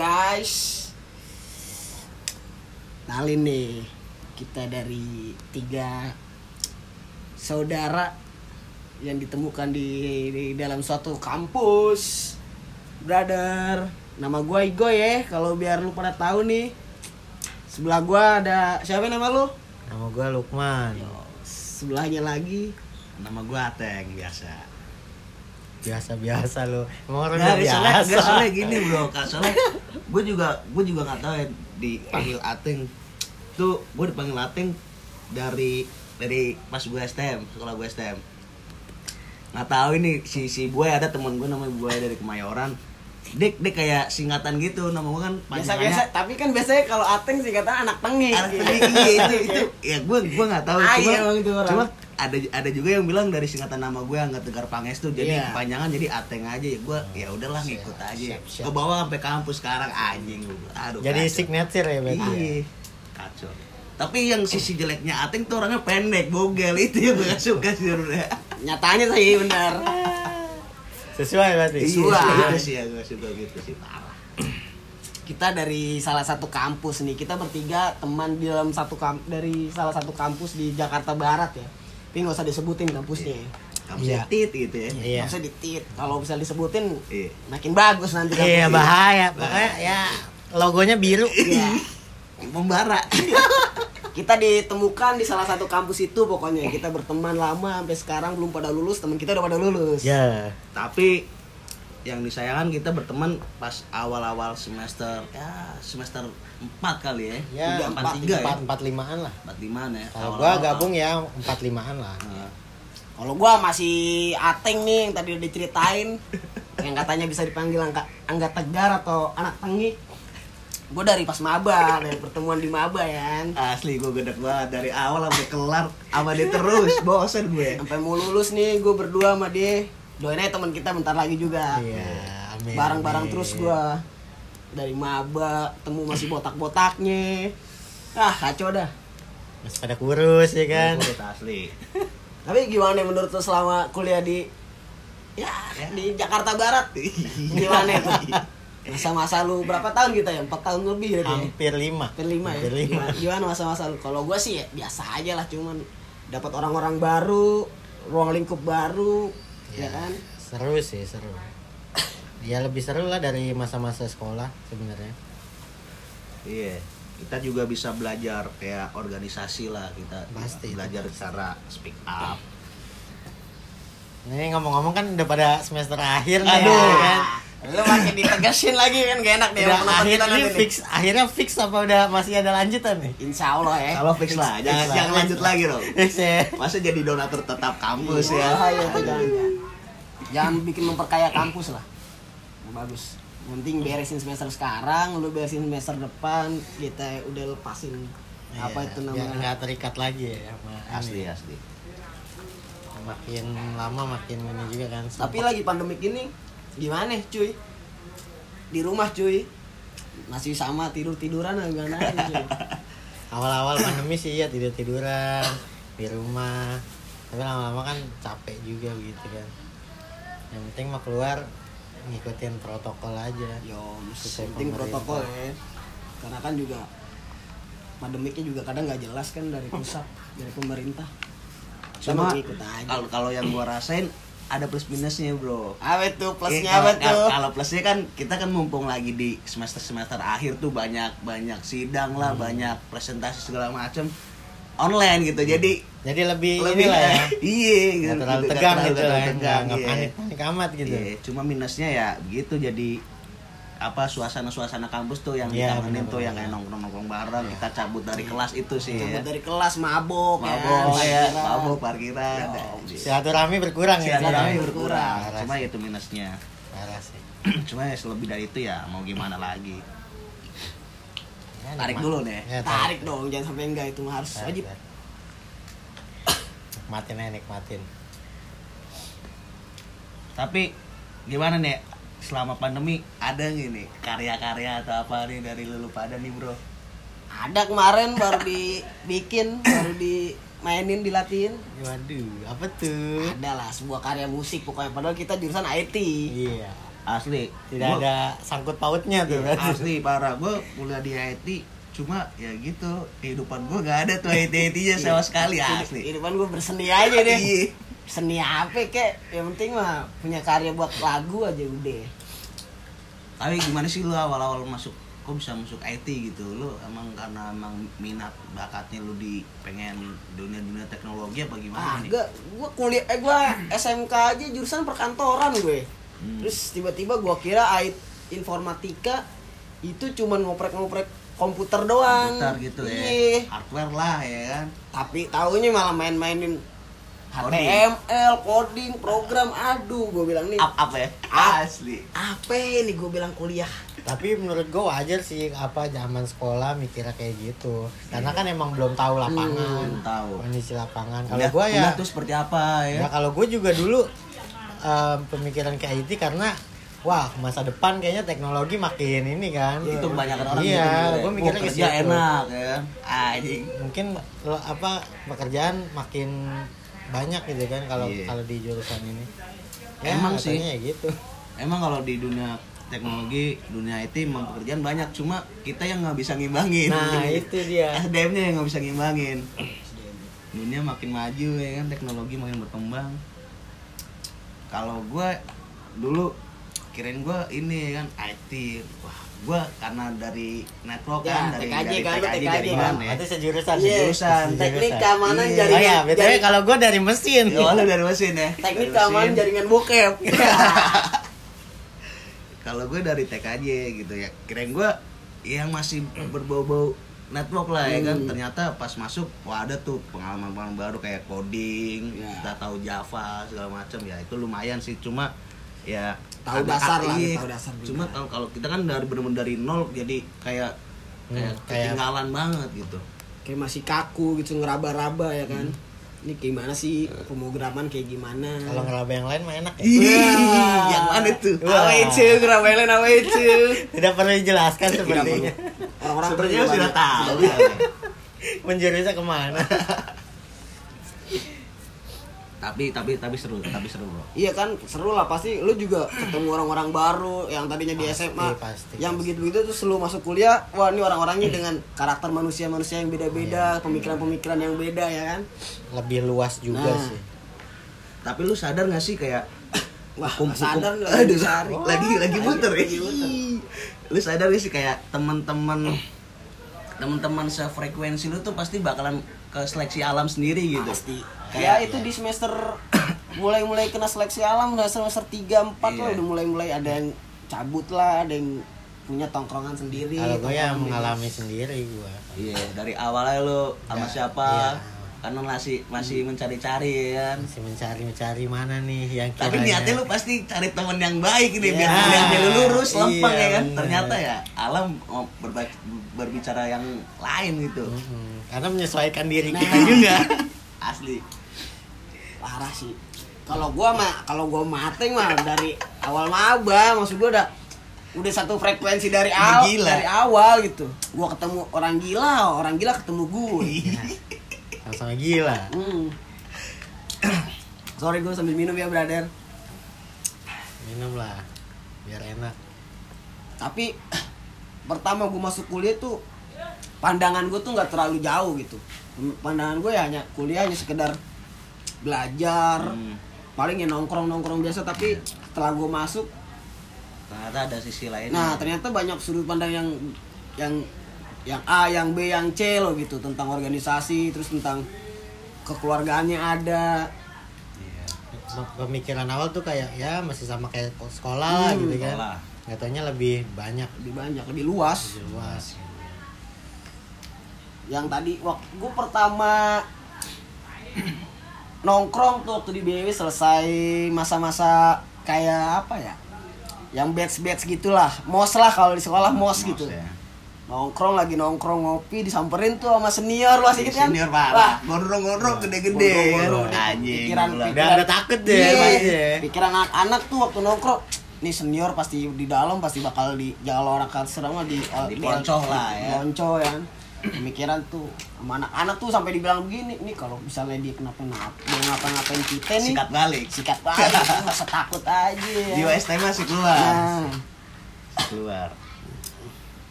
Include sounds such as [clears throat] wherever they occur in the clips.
guys Kenalin nih Kita dari tiga Saudara Yang ditemukan di, di dalam suatu kampus Brother Nama gue Igo ya Kalau biar lu pada tahu nih Sebelah gue ada Siapa nama lu? Nama gue Lukman. Sebelahnya lagi Nama gue Ateng biasa. Biasa-biasa lo. Emang orang Nggak, udah soalnya, biasa. nggak, soalnya gini bro, [laughs] Kak, soalnya gue juga gue juga nggak tahu ya dipanggil Ateng. Tuh gue dipanggil Ateng dari dari pas gue STM, sekolah gue STM. Nggak tahu ini si si gue ada teman gue namanya gue dari Kemayoran. Dek, dek kayak singkatan gitu nama gue kan Biasa-biasa Tapi kan biasanya kalau Ateng sih kata anak tengik Anak gitu. tengik, iya itu itu ya gue gue nggak tahu Ah, cuma iya, cuma ada ada juga yang bilang dari singkatan nama gue Angga Tegar Pangestu jadi Iya. kepanjangan jadi Ateng aja ya gue ya udahlah ngikut aja siap, siap. ke bawah sampai kampus sekarang anjing gue aduh Jadi kacau. signature ya berarti. ya? iya kacau tapi yang sisi jeleknya Ateng tuh orangnya pendek bogel itu yang gue gak suka sih Nyatanya sih bener Sesuai berarti. Sesuai. iya itu sih yang gue suka gitu sih parah kita dari salah satu kampus nih kita bertiga teman di dalam satu kamp dari salah satu kampus di Jakarta Barat ya tapi nggak usah disebutin kampusnya ya kamu Iya. tit gitu ya Iya. nggak usah ditit kalau bisa disebutin Iya. makin bagus nanti Iya kampusnya. bahaya. Pokoknya ya logonya biru. Iya. membara [laughs] kita ditemukan di salah satu kampus itu pokoknya kita berteman lama sampai sekarang belum pada lulus teman kita udah pada lulus Ya. tapi yang disayangkan kita berteman pas awal-awal semester ya semester 4 kali ya. Ya, Tiga, empat tiga ya. empat empat limaan lah. empat limaan ya. Kalau gua gabung ya empat limaan lah. Nah, kalau gua masih ateng nih yang tadi udah diceritain. [laughs] Yang katanya bisa dipanggil angka angga tegar atau anak tengik gue dari pas maba dari pertemuan di maba ya asli gue gede banget. Dari awal sampai kelar sama dia terus. [laughs] Bosen gue sampai mau lulus nih gue berdua sama dia doain aja teman kita bentar lagi juga Iya. Amin. barang-barang amin. terus gua dari maba temu masih botak-botaknya ah kacau dah Masih pada kurus ya kan. Gue asli [laughs] tapi gimana menurut lo selama kuliah di ya, di Jakarta Barat gimana itu masa-masa lu berapa tahun kita ya empat tahun lebih ya? Hampir lima. hampir lima ya Hampir lima. gimana, gimana masa-masa lu kalau gua sih ya biasa aja lah cuman dapat orang-orang baru ruang lingkup baru ya, kan Seru sih seru. [coughs] Ya lebih seru lah dari masa-masa sekolah sebenarnya. iya kita juga bisa belajar kayak organisasi lah kita Pasti. belajar cara speak up Ini ngomong-ngomong kan udah pada semester akhir nih Aduh. ya kan. Lu makin ditegasin lagi kan gak enak deh Udah sama penonton akhir kita ini nanti nih. fix akhirnya fix apa udah masih ada lanjutan nih? Insya Allah ya. kalau fix lah jangan, lah. jangan lanjut lagi [laughs] Fix ya. masa jadi donatur tetap kampus ya tuh jangan. Jangan bikin memperkaya kampus lah. Bagus. Penting beresin semester sekarang, lu beresin semester depan, kita udah lepasin apa Iya, itu biar namanya? nggak terikat lagi ya sama asli ini. asli Makin lama makin ini juga kan. Tapi lagi pandemik ini gimana cuy? Di rumah cuy. Masih sama tidur tiduran gimana cuy? [laughs] awal-awal pandemi sih ya tidur tiduran di rumah. Tapi lama-lama kan capek juga gitu kan. Yang penting mah keluar ngikutin protokol aja. Yo, penting protokol ya. Karena kan juga pandemiknya juga kadang nggak jelas kan dari pusat, dari pemerintah. Cuma kalau kalau yang gua rasain ada plus minusnya bro Apa tuh plusnya Iya, apa tuh? Kalau plusnya kan kita kan mumpung lagi di semester semester akhir tuh banyak banyak sidang lah, Hmm. banyak presentasi segala macam online gitu. Jadi Jadi lebih, lebih inilah ya. [laughs] Iya, gitu, terlalu tegang terlalu gitu lah, terlalu nggak tegang, nggak iya. panik panik amat gitu. Iya, cuma minusnya ya begitu jadi apa suasana-suasana kampus tuh yang Iya, dikangenin tuh yang kayak nongkrong-nongkrong bareng, kita cabut dari kelas itu sih Cabut ya. dari kelas mabok, Mabok ya, ya, parkiran. mabok parkiran. Silaturahmi berkurang ya. Silaturahmi Iya. berkurang. Parah Cuma sih. itu minusnya. Parah sih. [clears throat] Cuma ya lebih dari itu ya mau gimana lagi. Ya, Tarik dulu nih. Ya, Tarik dong, jangan sampai enggak itu harus Tarik, wajib. tarik. Nikmatin aja nikmatin. Tapi gimana nih selama pandemi ada nggak nih karya-karya atau apa nih dari lulu pada nih bro? Ada kemarin baru dibikin, baru dimainin, dilatihin. Waduh, apa tuh? Ada lah sebuah karya musik pokoknya padahal kita jurusan IT. Iya. asli tidak Gua- ada sangkut pautnya tuh kan asli parah gue kuliah di IT cuma ya gitu kehidupan gue gak ada tuh IT nya sama sekali asli Kehidupan gue berseni aja deh. Seni apa kek? Yang penting mah punya karya buat lagu aja udah. tapi gimana sih lu awal-awal masuk kok bisa masuk IT gitu lu emang karena emang minat bakatnya lu di pengen dunia-dunia teknologi apa gimana nih Agak, gue kuliah, eh gue SMK aja jurusan perkantoran gue. Hmm. Terus tiba-tiba gue kira IT informatika itu cuman ngoprek-ngoprek komputer doang. Komputer gitu ya Iya. hardware lah ya kan Tapi taunya malah main-mainin. HTML, coding, program, aduh, gue bilang nih, up ya? Asli. apa ini gue bilang kuliah? tapi menurut gue wajar sih apa zaman sekolah mikirnya kayak gitu. Karena kan emang belum tahu lapangan Belum tahu. kondisi lapangan. Kalau gue ya kuliah tuh seperti apa ya? Ya kalau gue juga dulu em, pemikiran ke IT karena wah masa depan kayaknya teknologi makin ini kan. Itu kebanyakan orang iya gitu, gue mikirnya ke kerja situ. enak ya. Anjing. Mungkin lo- apa pekerjaan makin banyak gitu kan kalau Iya. kalau di jurusan ini. Emang sih. ya gitu. Emang kalau di dunia teknologi dunia IT emang pekerjaan banyak cuma kita yang nggak bisa ngimbangin. Nah itu dia. SDM-nya yang nggak bisa ngimbangin. Dunia makin maju ya kan? Teknologi makin berkembang. Kalau gue dulu kirain gue ini ya kan? IT wah gue karena dari network Ya, kan dari TKJ dari kan, TKJ TKJ dari kan. mana ya Berarti sejurusan Iya, sejurusan. teknik Sejurusan. keamanan Iya. Oh jaringan. ya, btw jaring- kalau gue dari mesin. Ya, lu dari mesin ya teknik keamanan jaringan bokep. [laughs] kalau gue dari TKJ gitu ya kirain gue yang masih berbau-bau network lah ya kan Hmm. ternyata pas masuk wah ada tuh pengalaman-pengalaman baru kayak coding Ya. kita tahu Java segala macam ya itu lumayan sih cuma ya Tahu dasar lah, iya. tahu dasar juga. cuma kalau kalau kita kan dari bener-bener dari nol jadi kayak Hmm, kayak kayak- ketinggalan banget gitu kayak masih kaku gitu ngeraba-raba ya kan. Ini gimana sih pemrograman kayak gimana? Kalau ngeraba yang lain mah enak ya. Wah. yang mana tuh. Awe itu, ngerabain awe itu. [laughs] Tidak perlu dijelaskan sepertinya. Orang-orang sebenarnya sudah banyak- tahu sudah [laughs] tahu. Menjurusnya ke mana? [laughs] tapi tapi tapi seru tapi seru bro Iya kan seru lah pasti lu juga ketemu orang-orang baru yang tadinya di Pasti, SMA pasti, yang pasti. begitu-begitu terus lu masuk kuliah wah ini orang-orangnya dengan karakter manusia-manusia yang Iya. beda-beda pemikiran-pemikiran yang beda ya kan Lebih luas juga Nah. sih. tapi lu sadar gak sih kayak wah Hukum- nggak sadar hukum- lagi Aduh, cari lagi lagi muter ya lagi muter. lu sadar gak sih kayak teman-teman teman-teman sefrekuensi lu tuh pasti bakalan ke seleksi alam sendiri gitu pasti Kayak- ya itu di semester [coughs] mulai-mulai kena seleksi alam udah semester 3 4 lah Iya. udah mulai-mulai ada yang cabut lah ada yang punya tongkrongan sendiri Kalau gue ya tongkrongan mengalami sendiri gue. iya dari awalnya lu sama Ya, siapa iya. Karena masih masih mencari-cari ya kan Masih mencari-mencari mana nih yang tapi kiranya- niatnya lu pasti cari temen yang baik nih biar Iya. biar lu lurus lempeng Iya, ya kan bener. ternyata ya alam berbicara yang lain gitu Mm-mm. Karena menyesuaikan diri Nah. kita juga. [laughs] asli parah sih kalau gua mah kalau gua mateng mah dari awal maba maksud gua udah udah satu frekuensi dari awal dari awal gitu gua ketemu orang gila orang gila ketemu gue [laughs] Sama-sama gila. hmm. sorry gua sambil minum ya brother Minum lah. Biar enak. tapi pertama gua masuk kuliah tuh pandangan gua tuh nggak terlalu jauh gitu pandangan gue ya hanya kuliah hanya sekedar belajar Hmm. paling ya nongkrong nongkrong biasa tapi setelah gue masuk ternyata ada sisi lain Nah, ternyata banyak sudut pandang yang yang yang A, yang B, yang C loh gitu tentang organisasi, terus tentang kekeluargaannya ada. Pemikiran awal tuh kayak ya masih sama kayak sekolah lah Hmm, gitu kan. sekolah. Taunya lebih banyak Lebih banyak, lebih luas. lebih luas. Yang tadi waktu gue pertama nongkrong tuh waktu di BW selesai masa-masa kayak apa ya? Yang batch-batch gitulah. Mos lah kalau di sekolah mos, gitu. ya. Nongkrong lagi nongkrong ngopi disamperin tuh sama senior lu asik kan? senior parah gondrong-gondrong gede-gede kan Pikiran-. Udah ada takut deh Iya, pasti ya. pikiran anak-anak tuh waktu nongkrong nih senior pasti di dalam pasti bakal di kalau orang kasar mah di Diponcoh lah ya. Ponco ya kan. pemikiran tuh sama anak-anak tuh sampai dibilang begini nih kalau misalnya dia kenapa-napa dia ngapa-ngapain kita nih sikat balik sikat balik nggak usah takut aja di OST masih keluar nah, keluar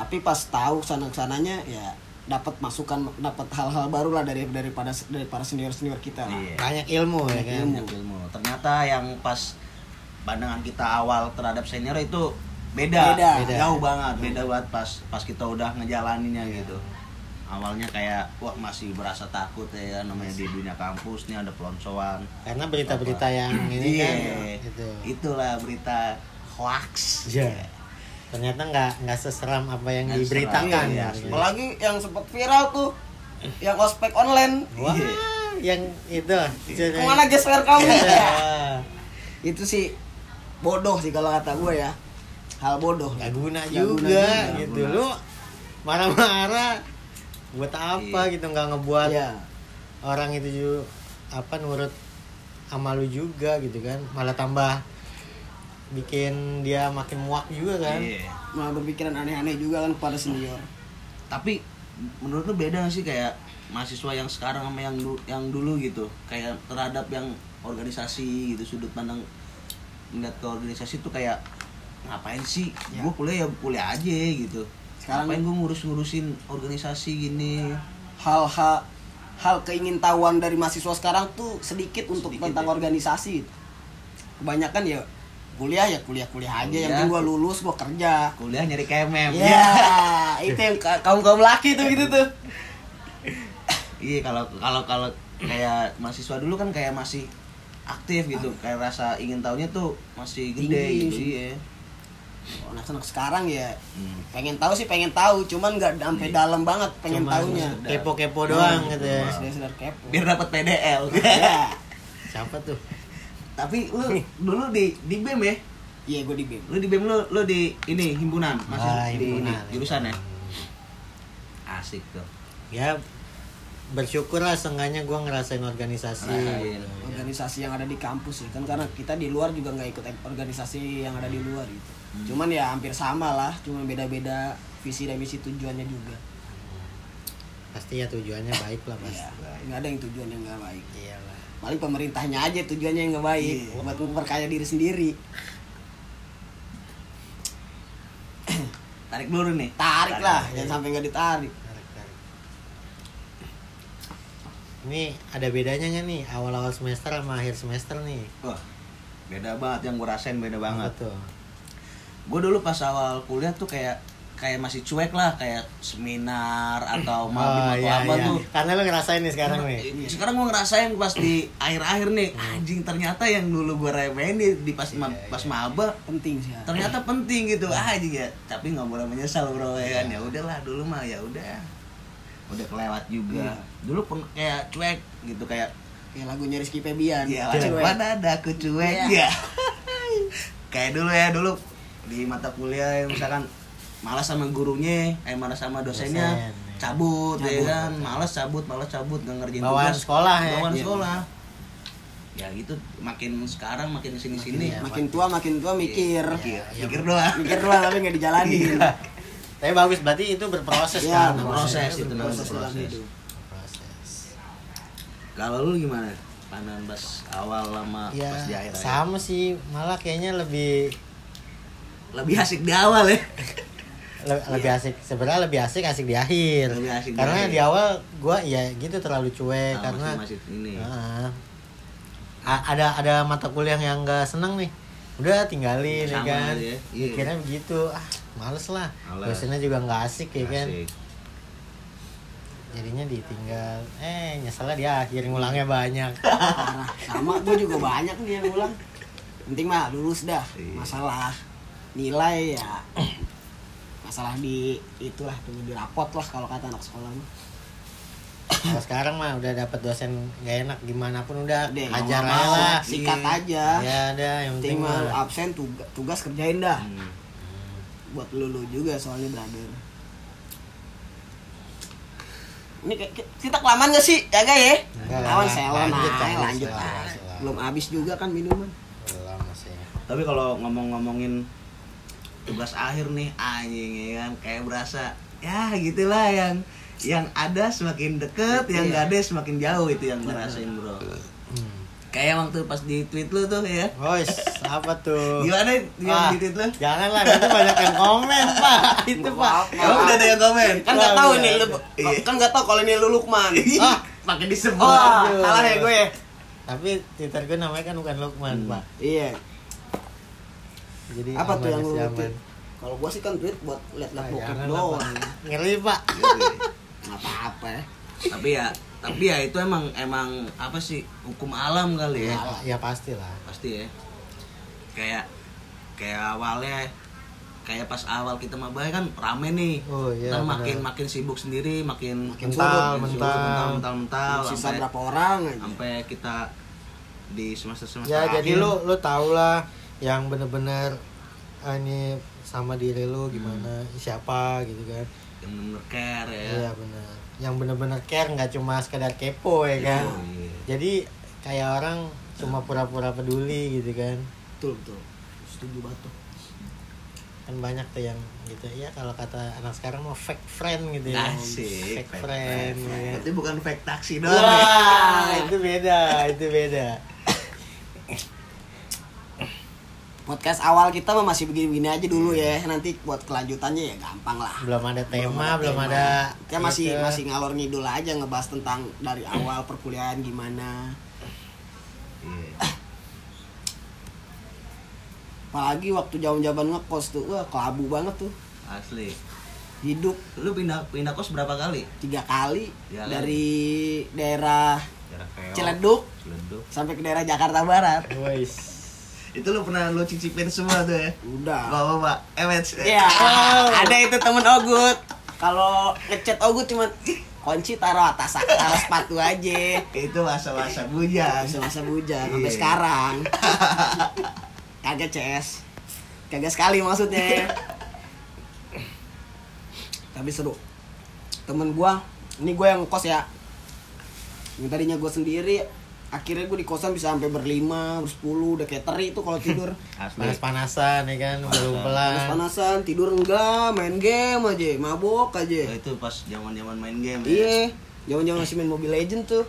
tapi pas tahu sana sananya ya dapat masukan dapat hal-hal baru lah dari daripada dari para senior senior kita lah. Iya. banyak ilmu ya kan ilmu. Banyak ilmu ternyata yang pas pandangan kita awal terhadap senior itu beda, Beda. Beda. jauh banget beda banget pas pas kita udah ngejalaninnya gitu awalnya kayak wah masih berasa takut ya namanya di dunia kampus nih ada peloncoan karena berita-berita yang ini Iya. kan itu itulah berita hoax Iya. Ternyata nggak nggak seseram apa yang Nggak diberitakan. Gitu. apalagi yang sempat viral tuh yang ospek online. Wah Iya. yang itu ke mana gesper kamu? Iya. itu sih bodoh sih kalau kata gue ya. Hal bodoh. Nggak guna juga guna juga. gitu. lu marah-marah buat apa Iya. gitu nggak ngebuat ya orang itu juga apa nurut sama lu juga gitu kan. Malah tambah bikin dia makin muak juga kan? Iya. malah berpikiran aneh-aneh juga kan kepada senior. Tapi menurut lu beda gak sih kayak mahasiswa yang sekarang sama yang du- yang dulu gitu? Kayak terhadap yang organisasi gitu sudut pandang melihat ke organisasi tuh kayak ngapain sih? Ya. gue kuliah ya kuliah aja gitu. Sekarang- ngapain gue ngurus-ngurusin organisasi gini? Hal-hal hal keingintahuan dari mahasiswa sekarang tuh sedikit untuk Sedikit, tentang ya. organisasi. Kebanyakan ya kuliah ya kuliah kuliah aja. Yang Kuliah. penting gua lulus gua kerja. Kuliah nyari kemem ya [laughs] itu yang kaum kaum laki tuh gitu tuh. Iya kalau kalau kalau kayak mahasiswa dulu kan kayak masih aktif gitu. Kayak rasa ingin tahunya tuh masih gede Tinggi gitu sih. iya. Anak-anak sekarang ya Hmm. pengen tahu sih pengen tahu. Cuman nggak sampai dalam banget pengen Cuma tahunya kepo-kepo doang Nah, gitu ya. sedar-sedar kepo. Biar dapat PDL ya siapa tuh tapi lu dulu di di BEM ya? Iya gue di BEM lu di BEM lu lu di ini himpunan. Masih Ah, di ini himpunan. jurusan ya? Asik tuh. Ya bersyukur lah seenggaknya gue ngerasain organisasi. Gitu. organisasi yang ada di kampus ya. Kan karena kita di luar juga nggak ikut organisasi yang ada di luar gitu. Cuman ya hampir sama lah cuma beda-beda visi dan misi tujuannya juga. Pasti ya tujuannya baik lah pasti ya nggak ada yang tujuan yang nggak baik. Iyalah paling pemerintahnya aja tujuannya yang nggak baik Iya. buat memperkaya diri sendiri tarik dulu nih tarik lah Tarik. jangan sampai nggak ditarik Tarik, tarik. ini ada bedanya nggak nih awal-awal semester sama akhir semester nih wah beda banget yang gue rasain beda banget Apa tuh gue dulu pas awal kuliah tuh kayak kayak masih cuek lah kayak seminar atau mabim oh atau iya apa iya. tuh. Karena lu ngerasain nih sekarang nih. Sekarang gue ngerasain pas di akhir-akhir nih anjing ternyata yang dulu gue remehin di, di pas ma- Iya, pas iya. maba penting sih ya. ternyata penting gitu. Ah anjing ya. Tapi nggak boleh menyesal bro ya kan? Ya udahlah dulu mah ya udah. Udah kelewat juga. Iya. dulu pun kayak cuek gitu kayak kayak lagunya Rizky Febian. Ya cuek. mana ada aku cuek Iya. ya. [laughs] Kayak dulu ya dulu di mata kuliah yang misalkan malas sama gurunya eh malas sama dosennya Dosen, iya. cabut, ya Cabut. kan? Malas cabut malas cabut nggak ngerjain Bawaan tugas. sekolah ya? bawaan Iya. sekolah. Ya gitu makin sekarang makin sini sini Makin, makin tua makin tua mikir mikir. Iya, mikir doang. Mikir doang tapi nggak dijalanin. Tapi bagus berarti itu berproses Ya, kan? proses itu namanya proses dalam proses. hidup proses kalau lu gimana? Pandangan pas awal lama ya pas di akhir sama sih. Malah kayaknya lebih lebih asik di awal ya [laughs] lebih asik sebenarnya lebih asik asik di akhir. Lebih asik di karena akhir. di awal gua ya gitu terlalu cuek Ah, karena masih, masih ini. A- ada ada mata kuliah yang nggak seneng nih. Udah tinggalin ya Sama kan? aja, iya. mikirnya begitu. Ah males lah. Males. dosennya juga nggak asik ya kan? Asik. jadinya ditinggal. Eh nyeselnya di akhir ngulangnya banyak. [laughs] Sama gue juga banyak nih yang ulang penting mah lulus dah. Iya. masalah nilai ya masalah di itulah tunggu di rapot lah kalau kata anak sekolah kalau sekarang mah udah dapat dosen gak enak gimana pun udah Deh, ajar aja. lah sikat Iya. aja. Ya ada yang penting mah. absen tugas, tugas kerjain dah. Hmm. buat lulu juga soalnya brother. Ini kita kelamaan gak sih? Ya? Gak ya kawan lanjut, selon lanjut, aja lanjut, lanjut. Belum habis juga kan minuman. Belum masih. Tapi kalau ngomong-ngomongin tugas akhir nih anjing ya kan kayak berasa ya gitulah yang yang ada semakin deket yang Iya. nggak ada semakin jauh itu yang gue rasain bro Hmm. kayak waktu pas di tweet lu tuh ya Boys, apa tuh? gimana yang Ah, di tweet lu Janganlah, itu banyak yang komen, Pak. [laughs] Itu, Pak. emang udah ada yang komen kan nggak tahu Iya, nih lu iya. kan nggak tahu kalau ini lu Lukman ah pakai disebut oh Aduh. salah ya gue ya Tapi Twitter gue namanya kan bukan Lukman, Hmm. Pak. iya Jadi apa tuh yang ya, lu kalau gua sih kan tweet buat liat-liat Ah, bokep doang. Ngeri, Pak. apa-apa ya. Tapi ya tapi ya itu emang emang apa sih hukum alam kali ya. Ya, ya pasti lah. pasti ya. Kayak kayak awalnya kayak pas awal kita mabaya kan rame nih. Oh, iya, Ntar makin makin sibuk sendiri makin Makin Mental, surut, mental. mental mental mental sisa sampai berapa orang aja. sampai kita di semester semester Ya, akhir. jadi lu lu tau lah yang bener-bener ah, ini sama diri lu gimana, siapa gitu kan. yang bener care ya Iya, bener. Yang bener-bener care nggak cuma sekedar kepo ya kan. Iya. Jadi kayak orang cuma pura-pura peduli gitu kan. betul betul setuju banget kan banyak tuh yang gitu ya kalau kata anak sekarang mau fake friend gitu ya Asik, fake, friend, ya kan? Berarti bukan fake taksi doang ya. wah itu beda itu beda [laughs] podcast awal kita mah masih begini-begini aja dulu ya nanti buat kelanjutannya ya gampang lah belum ada tema belum tema. ada kita masih gitu. masih ngalor ngidul aja ngebahas tentang dari awal perkuliahan gimana Iya. apalagi waktu zaman-zaman ngekos tuh wah kelabu banget tuh Asli. hidup Lu pindah pindah kos berapa kali? tiga kali kali. dari daerah Ciledug Ciledug. sampai ke daerah Jakarta Barat Wais. Itu lu pernah lu cicipin semua tuh ya? udah. Bawa Pak, Ewet. ya. Ada itu temen Ogut. Kalau ngechat Ogut cuman kunci taruh atas taruh sepatu aja. Itu masa-masa bujang. masa-masa bujang sampai Iya. sekarang. Kagak CS kagak sekali maksudnya. Tapi seru. Temen gua ini gue yang kos ya. Yang tadinya gue sendiri akhirnya gue di kosan bisa sampai berlima bersepuluh udah kayak teri tuh kalau tidur [laughs] Asli. panas-panasan ya kan belum pelan panas-panasan tidur enggak main game aja mabok aja itu pas zaman-zaman main game ya. iya jangan-jangan masih main Mobile Legend tuh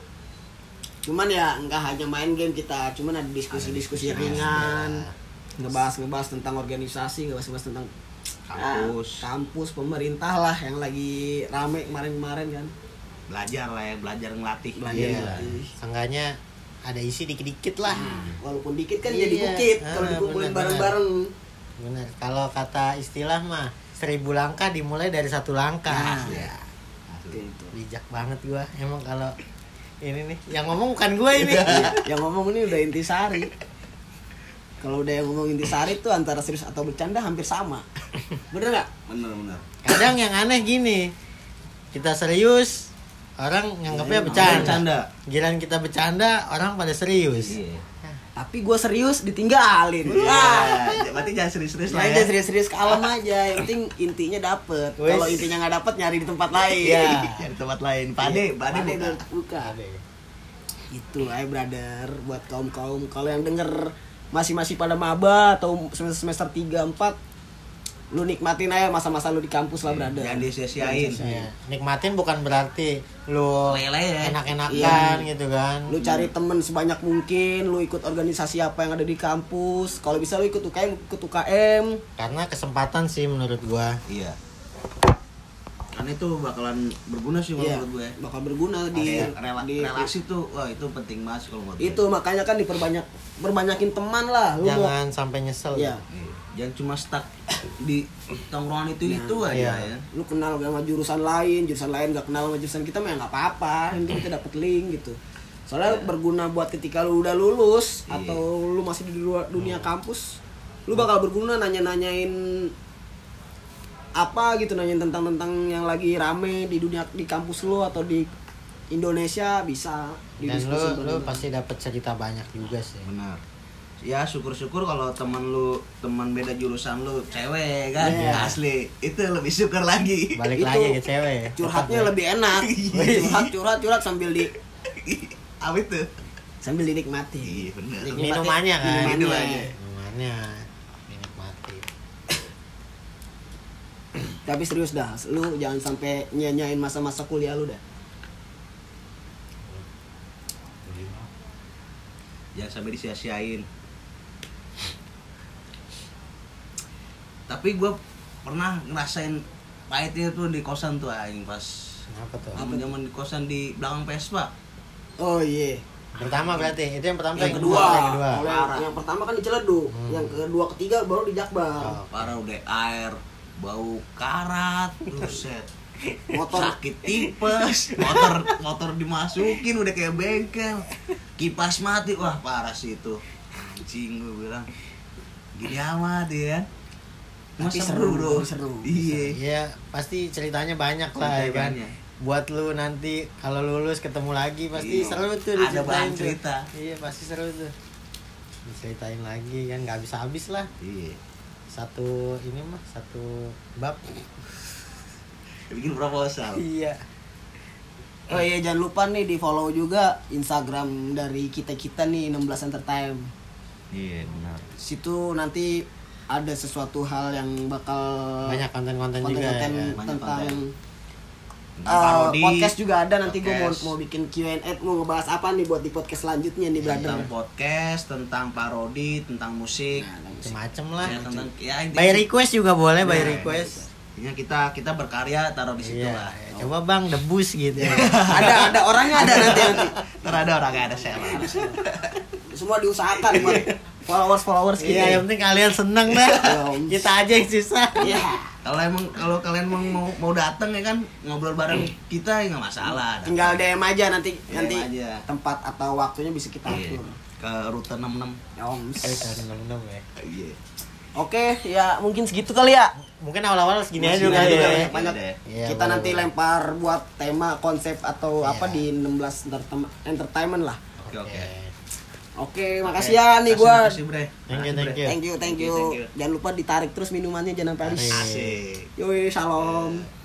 cuman ya nggak hanya main game kita cuman ada diskusi-diskusi Ada diskusi ringan ngebahas ngebahas tentang organisasi ngebahas ngebahas tentang Kampus. ah, kampus pemerintah lah yang lagi rame kemarin-kemarin kan Belajar lah ya, belajar ngelatih. Belajar iya ngelatih. seenggaknya ada isi dikit-dikit lah. Walaupun dikit kan Iya. jadi bukit kalau Ah, dikumpulin benar-benar. bareng-bareng. Bener kalau kata istilah mah seribu langkah dimulai dari satu langkah. Nah. ya gitu. bijak banget gua. Emang kalau ini nih yang ngomong bukan gua ini. Yang ngomong ini udah intisari kalau udah yang ngomong intisari tuh antara serius atau bercanda hampir sama. Bener nggak? Bener bener. kadang yang aneh gini kita serius orang nganggapnya bercanda Bercanda. Giliran kita bercanda orang pada serius Iya. tapi gue serius ditinggalin Iya. Wah. Berarti jangan serius-serius lah Nah, ya. aja serius-serius kalem aja yang penting intinya dapet kalau intinya nggak dapet nyari di tempat lain Iya. [laughs] Di tempat lain. Pade, pade Pade buka. buka itu ay brother buat kaum kaum kalau yang denger masih masih pada maba atau semester semester tiga empat lu nikmatin aja masa-masa lu di kampus lah brother Jangan disia-siain. Nikmatin bukan berarti lu Lele ya. enak-enakan Iya. gitu kan lu cari temen sebanyak mungkin lu ikut organisasi apa yang ada di kampus kalau bisa lu ikut UKM ikut UKM karena kesempatan sih menurut gua Iya. Karena itu bakalan berguna sih kalau Iya, menurut gue. bakal berguna di, rela- di- relasi tuh, wah itu penting banget sih kalau menurut gue. itu makanya kan diperbanyak berbanyakin teman lah lu mau jangan sampai nyesel ya Iya. Jangan cuma stuck di tongkrongan itu itu Nah, aja iya. ya. lu kenal sama jurusan lain jurusan lain gak kenal sama jurusan kita mah ya nggak apa-apa yang penting kita dapet link gitu soalnya Iya. berguna buat ketika lu udah lulus Iya. atau lu masih di luar dunia kampus lu bakal berguna nanya-nanyain apa gitu nanyain tentang tentang yang lagi rame di dunia di kampus lu atau di Indonesia bisa dan lu lu pasti dapat cerita banyak juga sih Benar. Ya syukur-syukur kalau teman lu teman beda jurusan lu cewek kan Iya. asli itu lebih syukur lagi. balik Itu lagi ke cewek ya. curhatnya Tetap ya. lebih enak curhat curhat curhat sambil di [laughs] Apa itu? sambil dinikmati Iya benar. Nikmati Minumannya kan? minumannya. Minumannya. minumannya dinikmati [coughs] Tapi serius dah, lu jangan sampai nyanyain masa-masa kuliah lu dah. jangan sampai disia-siain tapi gue pernah ngerasain pahitnya tuh di kosan tuh aing pas Kenapa tuh? zaman zaman di kosan di belakang Vespa Oh iya. Pertama berarti itu yang pertama Yang yang kedua, yang kedua. Parah. yang pertama kan di Ciledug, Hmm. yang kedua ketiga baru di Jakbar. Oh. parah udah air bau karat buset Motor sakit tipes motor motor dimasukin udah kayak bengkel kipas mati wah parah sih itu anjing gue bilang gini amat ya Tapi seru, bro seru. iya Iya, pasti ceritanya banyak lah ya kan. banyak. Buat lu nanti kalau lulus ketemu lagi pasti Iya. seru tuh Ada tuh. cerita. Iya, pasti seru tuh. Diceritain lagi kan nggak habis habis lah. iya Satu ini mah satu bab. bikin proposal Iya. Oh iya jangan lupa nih di follow juga Instagram dari kita kita nih 16 Entertain. iya benar Situ nanti ada sesuatu hal yang bakal Banyak konten-konten juga konten-konten ya. Tentang konten. eh, Parodi, podcast juga ada nanti gue mau mau bikin Q&A mau ngebahas apa nih buat di podcast selanjutnya nih brother. tentang podcast tentang parodi tentang musik Nah, lah. ya, tentang ya By request juga boleh, by Nah, request. intinya kita kita berkarya taruh di situ Iya, lah coba bang debus gitu. [laughs] ada ada orangnya ada nanti nanti. ntar ada saya Semua diusahakan buat [laughs] followers followers kita. Iya, yang penting kalian seneng dah. Belum. [laughs] Kita aja yang susah. Iya. kalau emang kalau kalian mau mau, mau datang ya kan ngobrol bareng kita ya nggak masalah Tinggal DM aja nanti DM nanti aja. tempat atau waktunya bisa kita Iya. atur. ke rute 66 Yoms. Eh, tahun 66 ya. iya Oke, ya mungkin segitu kali ya. Mungkin awal-awal segini aja dulu ya. ya. Banyak. Iya, kita boleh, nanti boleh. lempar buat tema, konsep atau Iya. apa di 16 entertain- entertainment lah. oke oke Oke. Makasih ya nih gua. makasih, Bre. Thank you, thank you. Thank you, thank you. Jangan lupa ditarik terus minumannya jangan sampai habis. Asik Yoi, shalom.